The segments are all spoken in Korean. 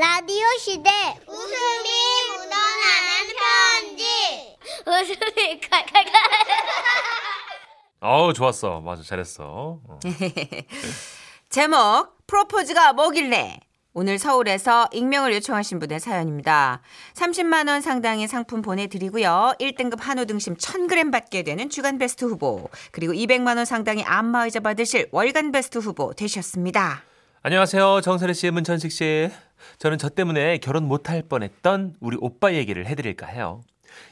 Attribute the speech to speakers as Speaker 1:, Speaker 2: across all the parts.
Speaker 1: 라디오 시대 웃음이 묻어나는 편지 웃음이 칼칼칼
Speaker 2: 어우 좋았어. 맞아 잘했어. 어.
Speaker 3: 제목 프로포즈가 뭐길래 오늘 서울에서 익명을 요청하신 분의 사연입니다. 30만 원 상당의 상품 보내드리고요. 1등급 한우 등심 1000g 받게 되는 주간 베스트 후보 그리고 200만 원 상당의 안마의자 받으실 월간 베스트 후보 되셨습니다.
Speaker 2: 안녕하세요. 정선혜 씨, 문천식 씨. 저는 저 때문에 결혼 못할 뻔했던 우리 오빠 얘기를 해드릴까 해요.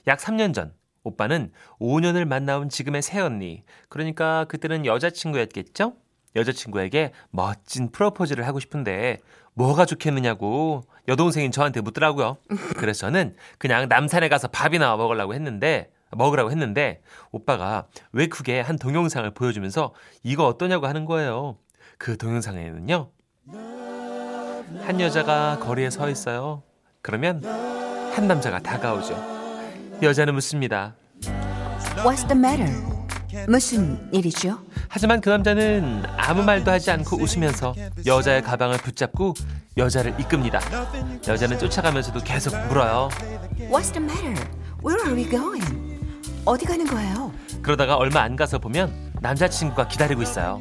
Speaker 2: 약 3년 전 오빠는 5년을 만나온 지금의 새언니 그러니까 그때는 여자친구였겠죠? 여자친구에게 멋진 프로포즈를 하고 싶은데 뭐가 좋겠느냐고 여동생인 저한테 묻더라고요. 그래서 저는 그냥 남산에 가서 밥이나 먹으려고 했는데 먹으라고 했는데 오빠가 외국에 한 동영상을 보여주면서 이거 어떠냐고 하는 거예요. 그 동영상에는요. 한 여자가 거리에 서 있어요. 그러면 한 남자가 다가오죠. 여자는 묻습니다.
Speaker 3: What's the matter? 무슨 일이죠?
Speaker 2: 하지만 그 남자는 아무 말도 하지 않고 웃으면서 여자의 가방을 붙잡고 여자를 이끕니다. 여자는 쫓아가면서도 계속 물어요.
Speaker 3: What's the matter? Where are we going? 어디 가는 거예요?
Speaker 2: 그러다가 얼마 안 가서 보면 남자친구가 기다리고 있어요.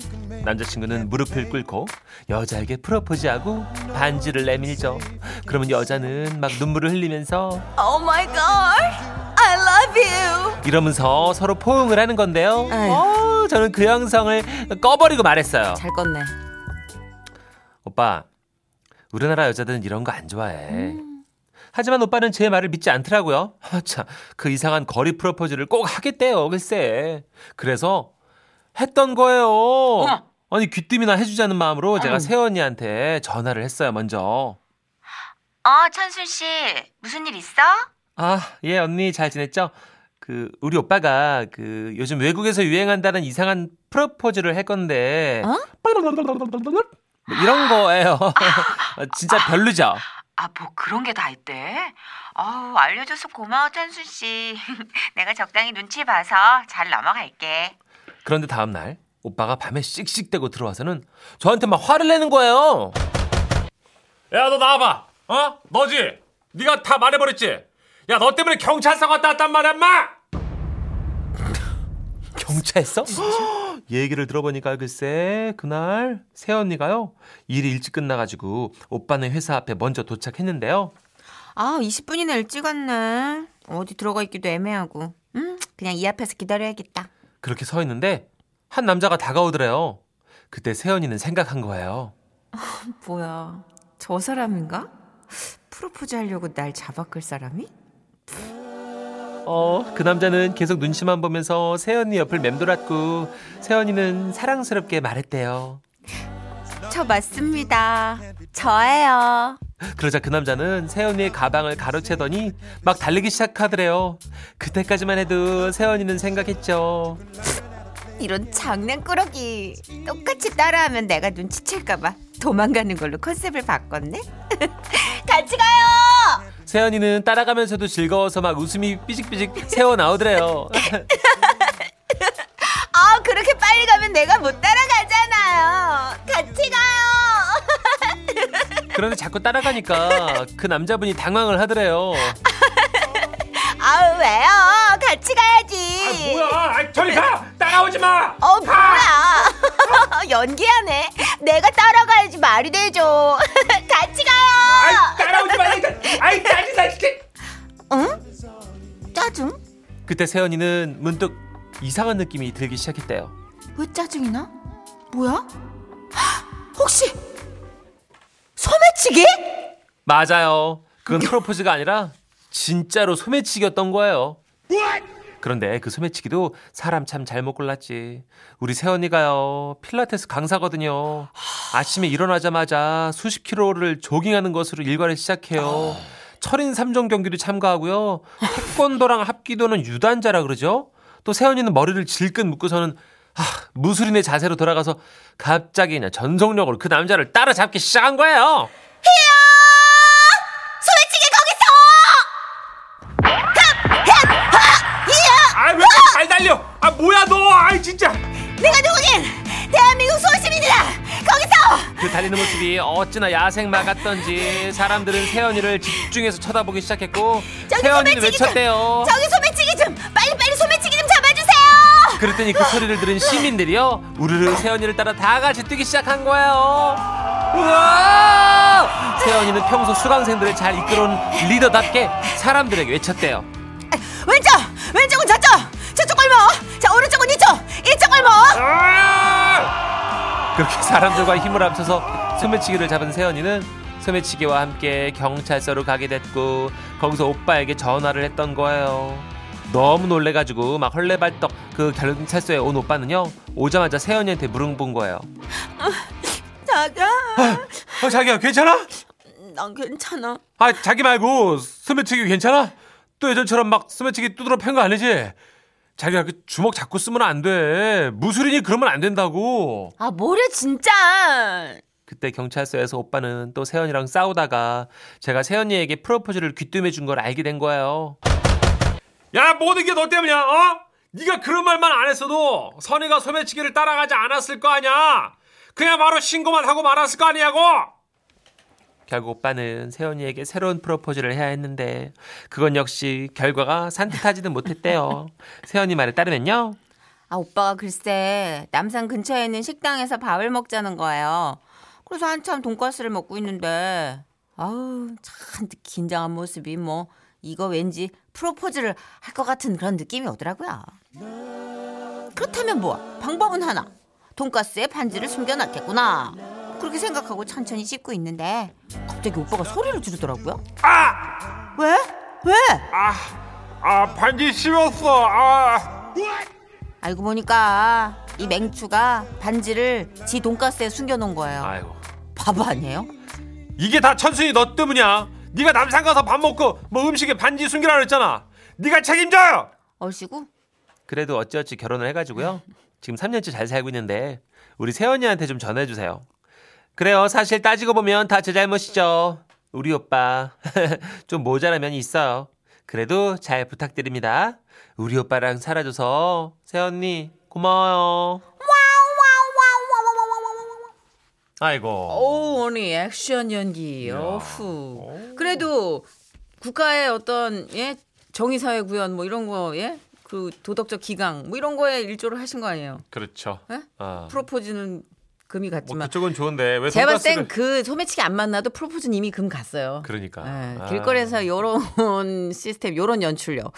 Speaker 2: 남자친구는 무릎을 꿇고 여자에게 프로포즈하고 반지를 내밀죠. 그러면 여자는 막 눈물을 흘리면서
Speaker 3: Oh my god! I love you!
Speaker 2: 이러면서 서로 포옹을 하는 건데요. 어, 저는 그 영상을 꺼버리고 말했어요.
Speaker 3: 잘 껐네.
Speaker 2: 오빠, 우리나라 여자들은 이런 거 안 좋아해. 하지만 오빠는 제 말을 믿지 않더라고요. 아, 참, 그 이상한 거리 프로포즈를 꼭 하겠대요, 글쎄. 그래서 했던 거예요. 아니, 귀뜸이나 해주자는 마음으로 제가 세언니한테 전화를 했어요, 먼저.
Speaker 3: 어, 천순 씨, 무슨 일 있어?
Speaker 2: 아, 예, 언니 잘 지냈죠? 그, 우리 오빠가 그 요즘 외국에서 유행한다는 이상한 프로포즈를 할 건데.
Speaker 3: 어?
Speaker 2: 뭐 이런 거예요. 진짜 별로죠?
Speaker 3: 아, 뭐 그런 게 다 있대? 어우, 알려줘서 고마워, 천순 씨. 내가 적당히 눈치 봐서 잘 넘어갈게.
Speaker 2: 그런데 다음 날 오빠가 밤에 씩씩대고 들어와서는 저한테 막 화를 내는 거예요. 야 너 나와봐. 어? 너지? 네가 다 말해버렸지? 야 너 때문에 경찰서 갔다 왔단 말이야 인마! 경찰서? 얘기를 들어보니까 글쎄 그날 새언니가요 일이 일찍 끝나가지고 오빠는 회사 앞에 먼저 도착했는데요
Speaker 3: 아, 20분이나 일찍 왔네. 어디 들어가 있기도 애매하고. 음, 그냥 이 앞에서 기다려야겠다.
Speaker 2: 그렇게 서 있는데 한 남자가 다가오더래요 그때 새언니는 생각한 거예요
Speaker 3: 뭐야, 저 사람인가? 프로포즈 하려고 날 잡아끌 사람이?
Speaker 2: 어, 그 남자는 계속 눈치만 보면서 세연이 옆을 맴돌았고 세연이는 사랑스럽게 말했대요.
Speaker 3: 저 맞습니다. 저예요.
Speaker 2: 그러자 그 남자는 세연이의 가방을 가로채더니 막 달리기 시작하더래요. 그때까지만 해도 세연이는 생각했죠.
Speaker 3: 이런 장난꾸러기. 똑같이 따라하면 내가 눈치챌까봐 도망가는 걸로 컨셉을 바꿨네? 같이 가요!
Speaker 2: 세연이는 따라가면서도 즐거워서 막 웃음이 삐직삐직 새어 나오더래요.
Speaker 3: 아, 그렇게 빨리 가면 내가 못 따라가잖아요. 같이 가요!
Speaker 2: 그런데 자꾸 따라가니까 그 남자분이 당황을 하더래요.
Speaker 3: 아우, 왜요? 같이 가야지.
Speaker 2: 아, 저리 가! 따라오지 마!
Speaker 3: 어, 뭐야. 연기하네. 내가 따라가야지 말이 되죠. 같이 가요!
Speaker 2: 따라오지 말라니까! 아이, 짜증나, 진짜!
Speaker 3: 응? 짜증?
Speaker 2: 그때 세연이는 문득 이상한 느낌이 들기 시작했대요.
Speaker 3: 왜 짜증이 나? 뭐야? 헉, 혹시 소매치기?
Speaker 2: 맞아요. 그건 프로포즈가 아니라 진짜로 소매치기였던 거예요. 그런데 그 소매치기도 사람 참 잘못 골랐지. 우리 새언니가요. 필라테스 강사거든요. 아침에 일어나자마자 수십 킬로를 조깅하는 것으로 일과를 시작해요. 철인 3종 경기도 참가하고요. 태권도랑 합기도는 유단자라 그러죠. 또 새언니는 머리를 질끈 묶고서는 아, 무술인의 자세로 돌아가서 갑자기 그냥 전속력으로 그 남자를 따라잡기 시작한 거예요. 아, 아, 뭐야 너? 아이 진짜.
Speaker 3: 내가 누구긴 대한민국 소시민이다. 거기서!
Speaker 2: 그 달리는 모습이 어찌나 야생마 같던지 사람들은 세연이를 집중해서 쳐다보기 시작했고 세연이는
Speaker 3: 소매치기 좀!
Speaker 2: 외쳤대요.
Speaker 3: 저기 소매치기 좀! 빨리빨리 소매치기 좀 잡아주세요!
Speaker 2: 그랬더니 그 소리를 들은 시민들이요 우르르 세연이를 따라 다 같이 뛰기 시작한 거예요. 우와! 세연이는 평소 수강생들을 잘 이끌어온 리더답게 사람들에게 외쳤대요.
Speaker 3: 왼쪽! 왼쪽은 저
Speaker 2: 그렇게 사람들과 힘을 합쳐서 소매치기를 잡은 세연이는 소매치기와 함께 경찰서로 가게 됐고 거기서 오빠에게 전화를 했던 거예요. 너무 놀래가지고 막 헐레발떡 그 경찰서에 온 오빠는요 오자마자 세연이한테 물어본 거예요.
Speaker 3: 자기야,
Speaker 2: 어, 자기야 괜찮아?
Speaker 3: 난 괜찮아.
Speaker 2: 아 자기 말고 소매치기 괜찮아? 또 예전처럼 막 소매치기 두드러 팬 거 아니지? 자기야 그 주먹 잡고 쓰면 안 돼. 무술인이 그러면 안 된다고.
Speaker 3: 아, 뭐래, 진짜!
Speaker 2: 그때 경찰서에서 오빠는 또 세연이랑 싸우다가 제가 세연이에게 프로포즈를 귀뜸해 준 걸 알게 된 거예요. 야 모든 게 너 때문이야. 어? 네가 그런 말만 안 했어도 선이가 소매치기를 따라가지 않았을 거 아니야. 그냥 바로 신고만 하고 말았을 거 아니냐고. 결국 오빠는 세연이에게 새로운 프로포즈를 해야 했는데 그건 역시 결과가 산뜻하지는 못했대요. 세연이 말에 따르면요.
Speaker 3: 아, 오빠가 글쎄, 남산 근처에 있는 식당에서 밥을 먹자는 거예요. 그래서 한참 돈가스를 먹고 있는데, 아우, 참 긴장한 모습이 뭐, 이거 왠지 프로포즈를 할 것 같은 그런 느낌이 오더라고요. 그렇다면 뭐, 방법은 하나. 돈가스에 반지를 숨겨놨겠구나. 그렇게 생각하고 천천히 씹고 있는데, 갑자기 오빠가 소리를 지르더라고요.
Speaker 2: 아!
Speaker 3: 왜? 왜?
Speaker 2: 아, 아 반지 씹었어. 아.
Speaker 3: 알고 보니까 이 맹추가 반지를 지 돈가스에 숨겨놓은 거예요.
Speaker 2: 아이고.
Speaker 3: 바보 아니에요?
Speaker 2: 이게 다 천순이 너 때문이야. 네가 남산 가서 밥 먹고 뭐 음식에 반지 숨기라 그랬잖아. 네가 책임져요.
Speaker 3: 얼씨구?
Speaker 2: 그래도 어찌어찌 결혼을 해가지고요. 지금 3년째 잘 살고 있는데 우리 세연이한테 좀 전해주세요. 그래요. 사실 따지고 보면 다 제 잘못이죠. 우리 오빠 좀 모자란 면이 있어요. 그래도 잘 부탁드립니다. 우리 오빠랑 살아줘서 세연이 고마워요. 아이고.
Speaker 3: 오, 언니 액션 연기. 어후. 그래도 국가의 어떤 예 정의 사회 구현 뭐 이런 거 예. 그 도덕적 기강 뭐 이런 거에 일조를 하신 거 아니에요?
Speaker 2: 그렇죠.
Speaker 3: 예?
Speaker 2: 아.
Speaker 3: 프로포즈는 금이
Speaker 2: 뭐
Speaker 3: 갔지만
Speaker 2: 그쪽은 좋은데 왜
Speaker 3: 제가 봤을 땐그 소매치기 안 만나도 프로포즈는 이미 금 갔어요.
Speaker 2: 그러니까.
Speaker 3: 예,
Speaker 2: 아.
Speaker 3: 길거리에서 요런 시스템, 요런 연출력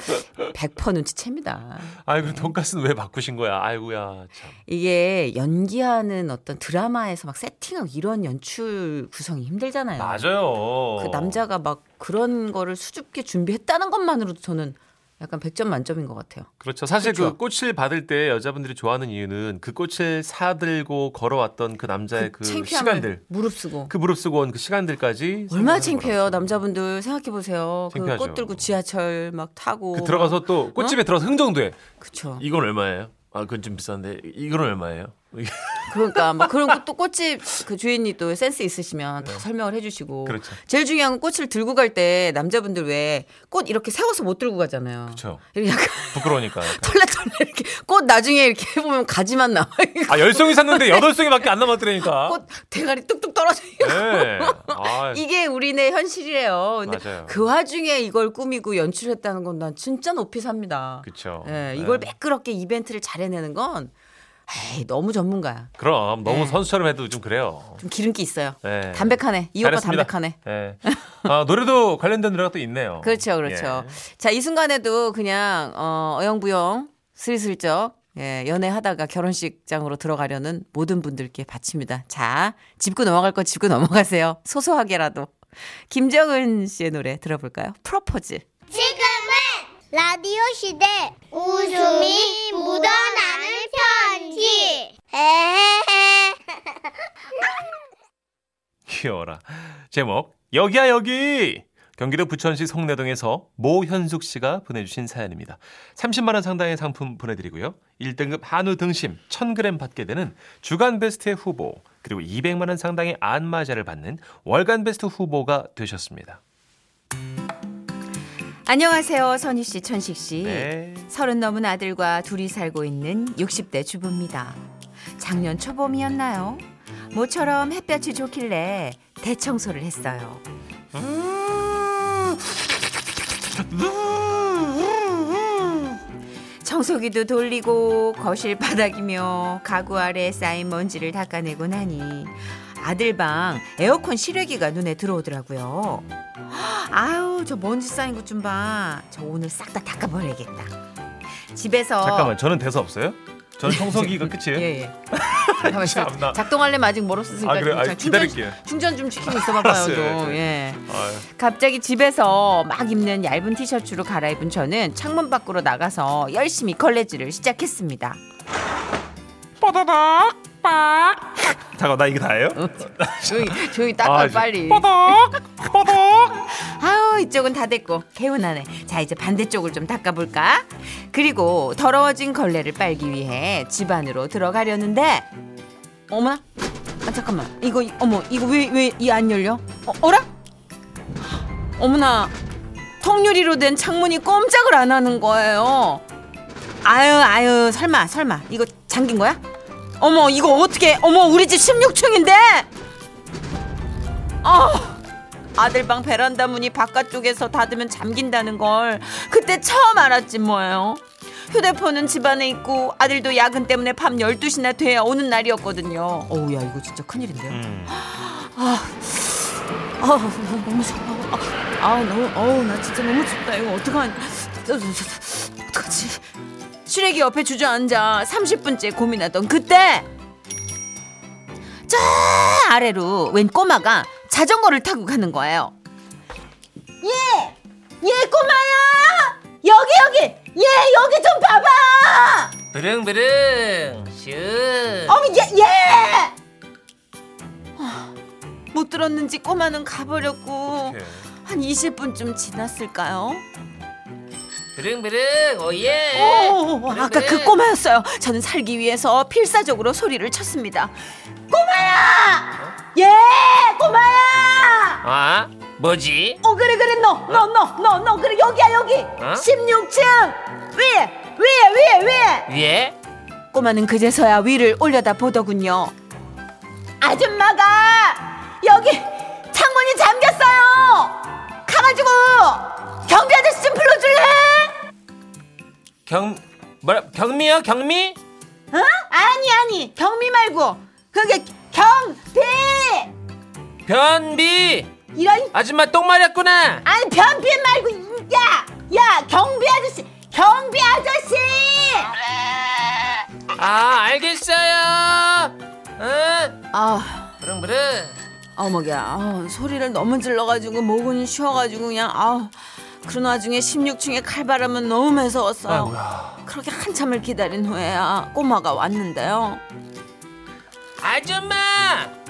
Speaker 3: 100% 눈치챕니다.
Speaker 2: 아이고 돈가스는 왜 바꾸신 거야? 아이고야 참.
Speaker 3: 이게 연기하는 어떤 드라마에서 막 세팅하고 이런 연출 구성이 힘들잖아요.
Speaker 2: 맞아요.
Speaker 3: 그 남자가 막 그런 거를 수줍게 준비했다는 것만으로도 저는 약간 100점 만점인 것 같아요.
Speaker 2: 그렇죠. 사실
Speaker 3: 그렇죠.
Speaker 2: 그 꽃을 받을 때 여자분들이 좋아하는 이유는 그 꽃을 사들고 걸어왔던 그 남자의 그,
Speaker 3: 창피함을
Speaker 2: 시간들,
Speaker 3: 무릅쓰고
Speaker 2: 그 무릅쓰고 온 그 시간들까지
Speaker 3: 얼마나 창피해요. 남자분들 생각해 보세요. 그. 꽃 들고 지하철 막 타고
Speaker 2: 그 들어가서 또 꽃집에 들어가서 흥정돼.
Speaker 3: 그쵸.
Speaker 2: 이건 얼마예요? 아, 그건 좀 비싼데 이건 얼마예요?
Speaker 3: 그러니까 막 그런 또 꽃집 그 주인이 또 센스 있으시면 다 설명을 해주시고
Speaker 2: 네. 그렇죠.
Speaker 3: 제일 중요한 건 꽃을 들고 갈 때 남자분들 왜 꽃 이렇게 세워서 못 들고 가잖아요.
Speaker 2: 그렇죠.
Speaker 3: 이렇게 약간
Speaker 2: 부끄러우니까.
Speaker 3: 털레털레 이렇게 꽃 나중에 이렇게 해보면 가지만 나와.
Speaker 2: 아, 열 송이 샀는데 여덟 송이밖에 안 남았더라니까.
Speaker 3: 꽃 대가리 뚝뚝 떨어져.
Speaker 2: 네. 아,
Speaker 3: 이게 우리네 현실이래요. 근데
Speaker 2: 맞아요.
Speaker 3: 그 와중에 이걸 꾸미고 연출했다는 건 난 진짜 높이 삽니다.
Speaker 2: 그쵸.
Speaker 3: 예, 이걸
Speaker 2: 네.
Speaker 3: 매끄럽게 이벤트를 잘 해내는 건 에이, 너무 전문가야.
Speaker 2: 그럼 너무
Speaker 3: 네.
Speaker 2: 선수처럼 해도 좀 그래요.
Speaker 3: 좀 기름기 있어요.
Speaker 2: 네.
Speaker 3: 담백하네. 이 오빠. 담백하네.
Speaker 2: 네. 아, 노래도 관련된 노래가 또 있네요.
Speaker 3: 그렇죠, 그렇죠.
Speaker 2: 예.
Speaker 3: 자, 이 순간에도 그냥 어, 어영부영 슬슬쩍 예, 연애하다가 결혼식장으로 들어가려는 모든 분들께 바칩니다. 자, 짚고 넘어갈 거 짚고 넘어가세요. 소소하게라도. 김정은 씨의 노래 들어볼까요? 프로포즈.
Speaker 1: 지금은 라디오 시대 웃음이 묻어나는 편지 에헤헤
Speaker 2: 귀여워라. 제목 여기야 여기. 경기도 부천시 송내동에서 모현숙 씨가 보내주신 사연입니다. 30만 원 상당의 상품 보내드리고요. 1등급 한우 등심 1,000g 받게 되는 주간 베스트 후보 그리고 200만 원 상당의 안마자를 받는 월간 베스트 후보가 되셨습니다.
Speaker 3: 안녕하세요, 선희 씨, 천식 씨.
Speaker 2: 네.
Speaker 3: 서른 넘은 아들과 둘이 살고 있는 60대 주부입니다. 작년 초봄이었나요? 모처럼 햇볕이 좋길래 대청소를 했어요. 청소기도 돌리고 거실 바닥이며 가구 아래에 쌓인 먼지를 닦아내고 나니 아들 방 에어컨 실외기가 눈에 들어오더라고요. 아유 저 먼지 쌓인 것 좀 봐. 저 오늘 싹 다 닦아버려야겠다. 집에서
Speaker 2: 잠깐만 저는 대사 없어요? 저는 청소기가 끝이에요?
Speaker 3: 예, 예. 잠깐만,
Speaker 2: 참나.
Speaker 3: 작동하려면 아직 멀었으니까
Speaker 2: 아, 그래? 아,
Speaker 3: 좀
Speaker 2: 기다릴게요.
Speaker 3: 충전, 충전 좀 시키고 있어봐봐요
Speaker 2: 알았어요.
Speaker 3: 좀.
Speaker 2: 네.
Speaker 3: 예.
Speaker 2: 아유.
Speaker 3: 갑자기 집에서 막 입는 얇은 티셔츠로 갈아입은 저는 창문 밖으로 나가서 열심히 걸레질을 시작했습니다.
Speaker 2: 뽀다닥 빡 잠깐 나 이거 다예요?
Speaker 3: 조용히 조용히 닦아
Speaker 2: 아,
Speaker 3: 빨리.
Speaker 2: 뽀닥
Speaker 3: 아유 이쪽은 다 됐고 개운하네. 자 이제 반대쪽을 좀 닦아볼까? 그리고 더러워진 걸레를 빨기 위해 집 안으로 들어가려는데 어머나 아 잠깐만 이거 이- 어머 이거 왜 왜 이 안 열려? 어, 어라? 어머나 통유리로 된 창문이 꼼짝을 안 하는 거예요. 아유 아유 설마 설마 이거 잠긴 거야? 어머 이거 어떻게 어머 우리 집 16층인데 아 아들 방 베란다 문이 바깥쪽에서 닫으면 잠긴다는 걸 그때 처음 알았지 뭐예요. 휴대폰은 집안에 있고 아들도 야근 때문에 밤 12시나 돼야 오는 날이었거든요. 어우 야 이거 진짜 큰일인데요.
Speaker 2: 음.
Speaker 3: 아 너무 좋아. 아, 아 너무 어우 나 진짜 너무 춥다. 이거 어떡하니? 어떡하지? 슈렉이 옆에 주저앉아 30분째 고민하던 그때 저 아래로 웬 꼬마가 자전거를 타고 가는 거예요. 얘, 얘 꼬마야, 여기 여기, 얘 여기 좀 봐봐.
Speaker 4: 브릉브릉 슈
Speaker 3: 어머 얘, 얘. 아, 못 들었는지 꼬마는 가버렸고
Speaker 2: 어떡해.
Speaker 3: 한 20분쯤 지났을까요?
Speaker 4: 브릉브릉 오예
Speaker 3: 오, 아까 그 꼬마였어요. 저는 살기 위해서 필사적으로 소리를 쳤습니다. 꼬마야!
Speaker 4: 뭐지?
Speaker 3: 어 그래 그래. 너 너 너 너 너 그래. 여기야 여기.
Speaker 4: 어?
Speaker 3: 16층. 위에 위에 위에 위에.
Speaker 4: 위에?
Speaker 3: 꼬마는 그제서야 위를 올려다 보더군요. 아줌마가 여기 창문이 잠겼어요. 가가지고 경비 아저씨 좀 불러줄래?
Speaker 4: 경 뭐라 경미요? 경미?
Speaker 3: 어? 아니 아니. 경비 말고. 그게 경비!
Speaker 4: 변비
Speaker 3: 이런
Speaker 4: 아줌마 똥 마렸구나.
Speaker 3: 아니 변비 말고 야 야 경비 아저씨 경비 아저씨!
Speaker 4: 아 알겠어요. 응?
Speaker 3: 아.
Speaker 4: 브릉브릉.
Speaker 3: 어머야 아, 소리를 너무 질러가지고 목은 쉬어가지고 그냥 아 그런 와중에 16층에 칼바람은 너무 매서웠어요
Speaker 2: 아이고야.
Speaker 3: 그렇게 한참을 기다린 후에야 꼬마가 왔는데요.
Speaker 4: 아줌마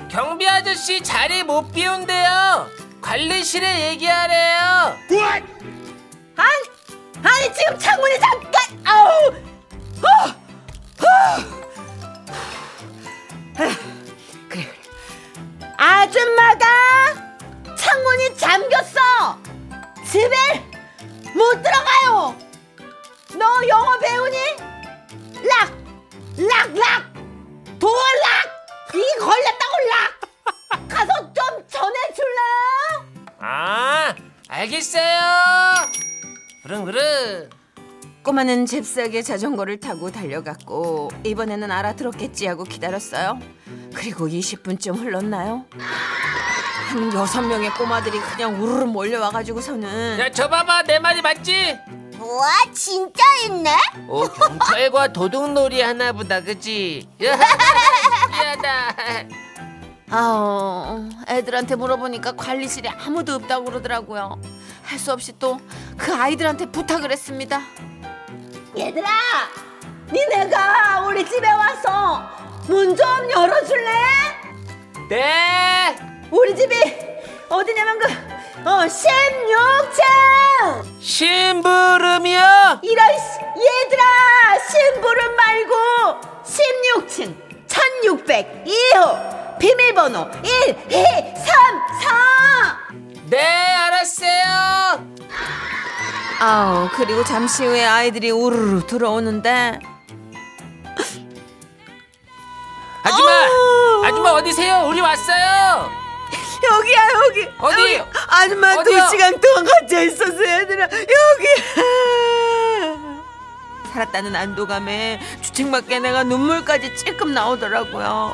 Speaker 4: 경비 아저씨 자리 못 비운대요. 관리실에 얘기하래요.
Speaker 3: 아니 아니 지금 창문이 잠깐 아우! 어, 어. 그래 그래. 아줌마가 창문이 잠겼어. 집에 못 들어가요. 너 영어 배우니? 락 락 락. 도락 이 걸렸다고 락 가서 좀 전해줄래
Speaker 4: 아 알겠어요 브릉브릉
Speaker 3: 꼬마는 잽싸게 자전거를 타고 달려갔고 이번에는 알아들었겠지 하고 기다렸어요. 그리고 20분쯤 흘렀나요? 한 여섯 명의 꼬마들이 그냥 우르르 몰려와가지고서는
Speaker 4: 야 저 봐봐 내 말이 맞지?
Speaker 1: 우와, 진짜 있네?
Speaker 4: 오 경찰과 도둑놀이 하나 보다 그치? 미안하다
Speaker 3: 아우 애들한테 물어보니까 관리실에 아무도 없다고 그러더라고요. 할 수 없이 또 그 아이들한테 부탁을 했습니다. 얘들아, 니네가 우리 집에 와서 문 좀 열어줄래?
Speaker 4: 네
Speaker 3: 우리 집이 어디냐면 그 어, 16층!
Speaker 4: 심부름이요
Speaker 3: 이런 씨, 얘들아 심부름 말고 16층 1602호 비밀번호 1 2 3 4
Speaker 4: 네 알았어요
Speaker 3: 아우 그리고 잠시 후에 아이들이 우르르 들어오는데
Speaker 4: 아줌마
Speaker 3: 아우.
Speaker 4: 아줌마 어디 오세요. 우리 왔어요.
Speaker 3: 여기야 여기.
Speaker 4: 어디?
Speaker 3: 아줌마 두
Speaker 4: 어디요?
Speaker 3: 시간 동안 갇혀 있었어 얘들아. 여기. 살았다는 안도감에 주책맞게 내가 눈물까지 찔끔 나오더라고요.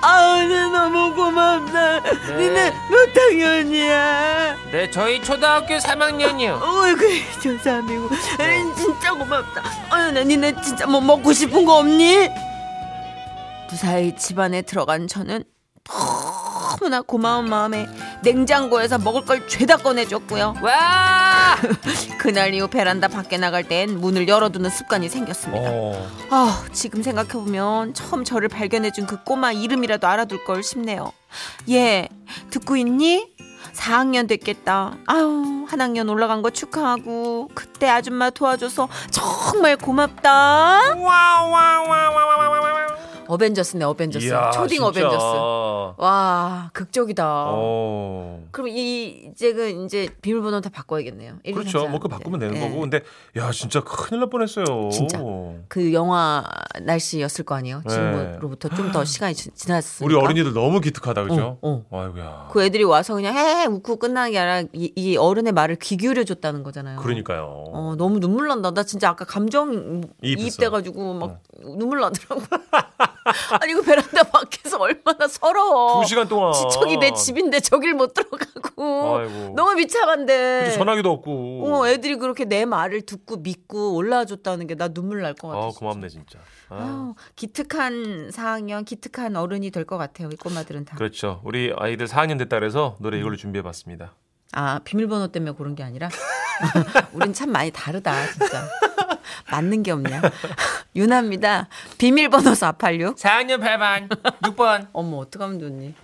Speaker 3: 아우 나 너무 고맙다. 니네 몇 학년이야?
Speaker 4: 네, 저희 초등학교 3학년이요.
Speaker 3: 어이구 저 쌈이고 진짜 고맙다. 아유 나 니네 진짜 뭐 먹고 싶은 거 없니? 무사히 집안에 들어간 저는 너무나 고마운 마음에 냉장고에서 먹을 걸 죄다 꺼내줬고요.
Speaker 4: 와!
Speaker 3: 그날 이후 베란다 밖에 나갈 땐 문을 열어두는 습관이 생겼습니다.
Speaker 2: 어.
Speaker 3: 아, 지금 생각해보면 처음 저를 발견해준 그 꼬마 이름이라도 알아둘 걸 싶네요. 얘, 듣고 있니? 4학년 됐겠다. 아유, 한 학년 올라간 거 축하하고, 그때 아줌마 도와줘서 정말 고맙다. 어벤져스네, 어벤져스.
Speaker 2: 이야,
Speaker 3: 초딩
Speaker 2: 진짜.
Speaker 3: 어벤져스. 와, 극적이다.
Speaker 2: 어.
Speaker 3: 그럼 이, 이제 그, 이제 비밀번호 다 바꿔야겠네요.
Speaker 2: 그렇죠.
Speaker 3: 삼,
Speaker 2: 뭐그
Speaker 3: 사.
Speaker 2: 바꾸면 되는
Speaker 3: 네.
Speaker 2: 거고. 근데 야 진짜 큰일 날 뻔했어요.
Speaker 3: 진짜. 그 영화 날씨였을 거 아니에요.
Speaker 2: 네.
Speaker 3: 지금으로부터 좀더 시간이 지- 지났으니까.
Speaker 2: 우리 어린이들 너무 기특하다 그죠?
Speaker 3: 어,
Speaker 2: 아이고야.
Speaker 3: 그 애들이 와서 그냥 헤헤 웃고 끝나는 게 아니라 이, 이 어른의 말을 귀 기울여 줬다는 거잖아요.
Speaker 2: 그러니까요.
Speaker 3: 어, 너무 눈물 난다. 나 진짜 아까 감정. 이입돼가지고 막 눈물 나더라고. 아니 그 베란다 밖에서 얼마나 서러워.
Speaker 2: 두 시간 동안.
Speaker 3: 지척이 내 집인데 저길 못 들어가고.
Speaker 2: 아이고.
Speaker 3: 너무 비참한데.
Speaker 2: 그치, 전화기도 없고.
Speaker 3: 어, 애들이 그렇게 내 말을 듣고 믿고 올라와 줬다는 게 나 눈물 날 것 같아.
Speaker 2: 아. 고맙네 진짜. 아.
Speaker 3: 아유, 기특한 4학년, 기특한 어른이 될 것 같아요. 이 꼬마들은 다.
Speaker 2: 그렇죠. 우리 아이들 4학년 됐다 그래서 노래 이걸로 준비해봤습니다.
Speaker 3: 아, 비밀번호 때문에 고른 게 아니라 우린 참 많이 다르다, 진짜. 맞는 게 없냐. 유나입니다. 비밀번호 486.
Speaker 4: 4학년 8반 6번.
Speaker 3: 어머, 어떡하면 좋니?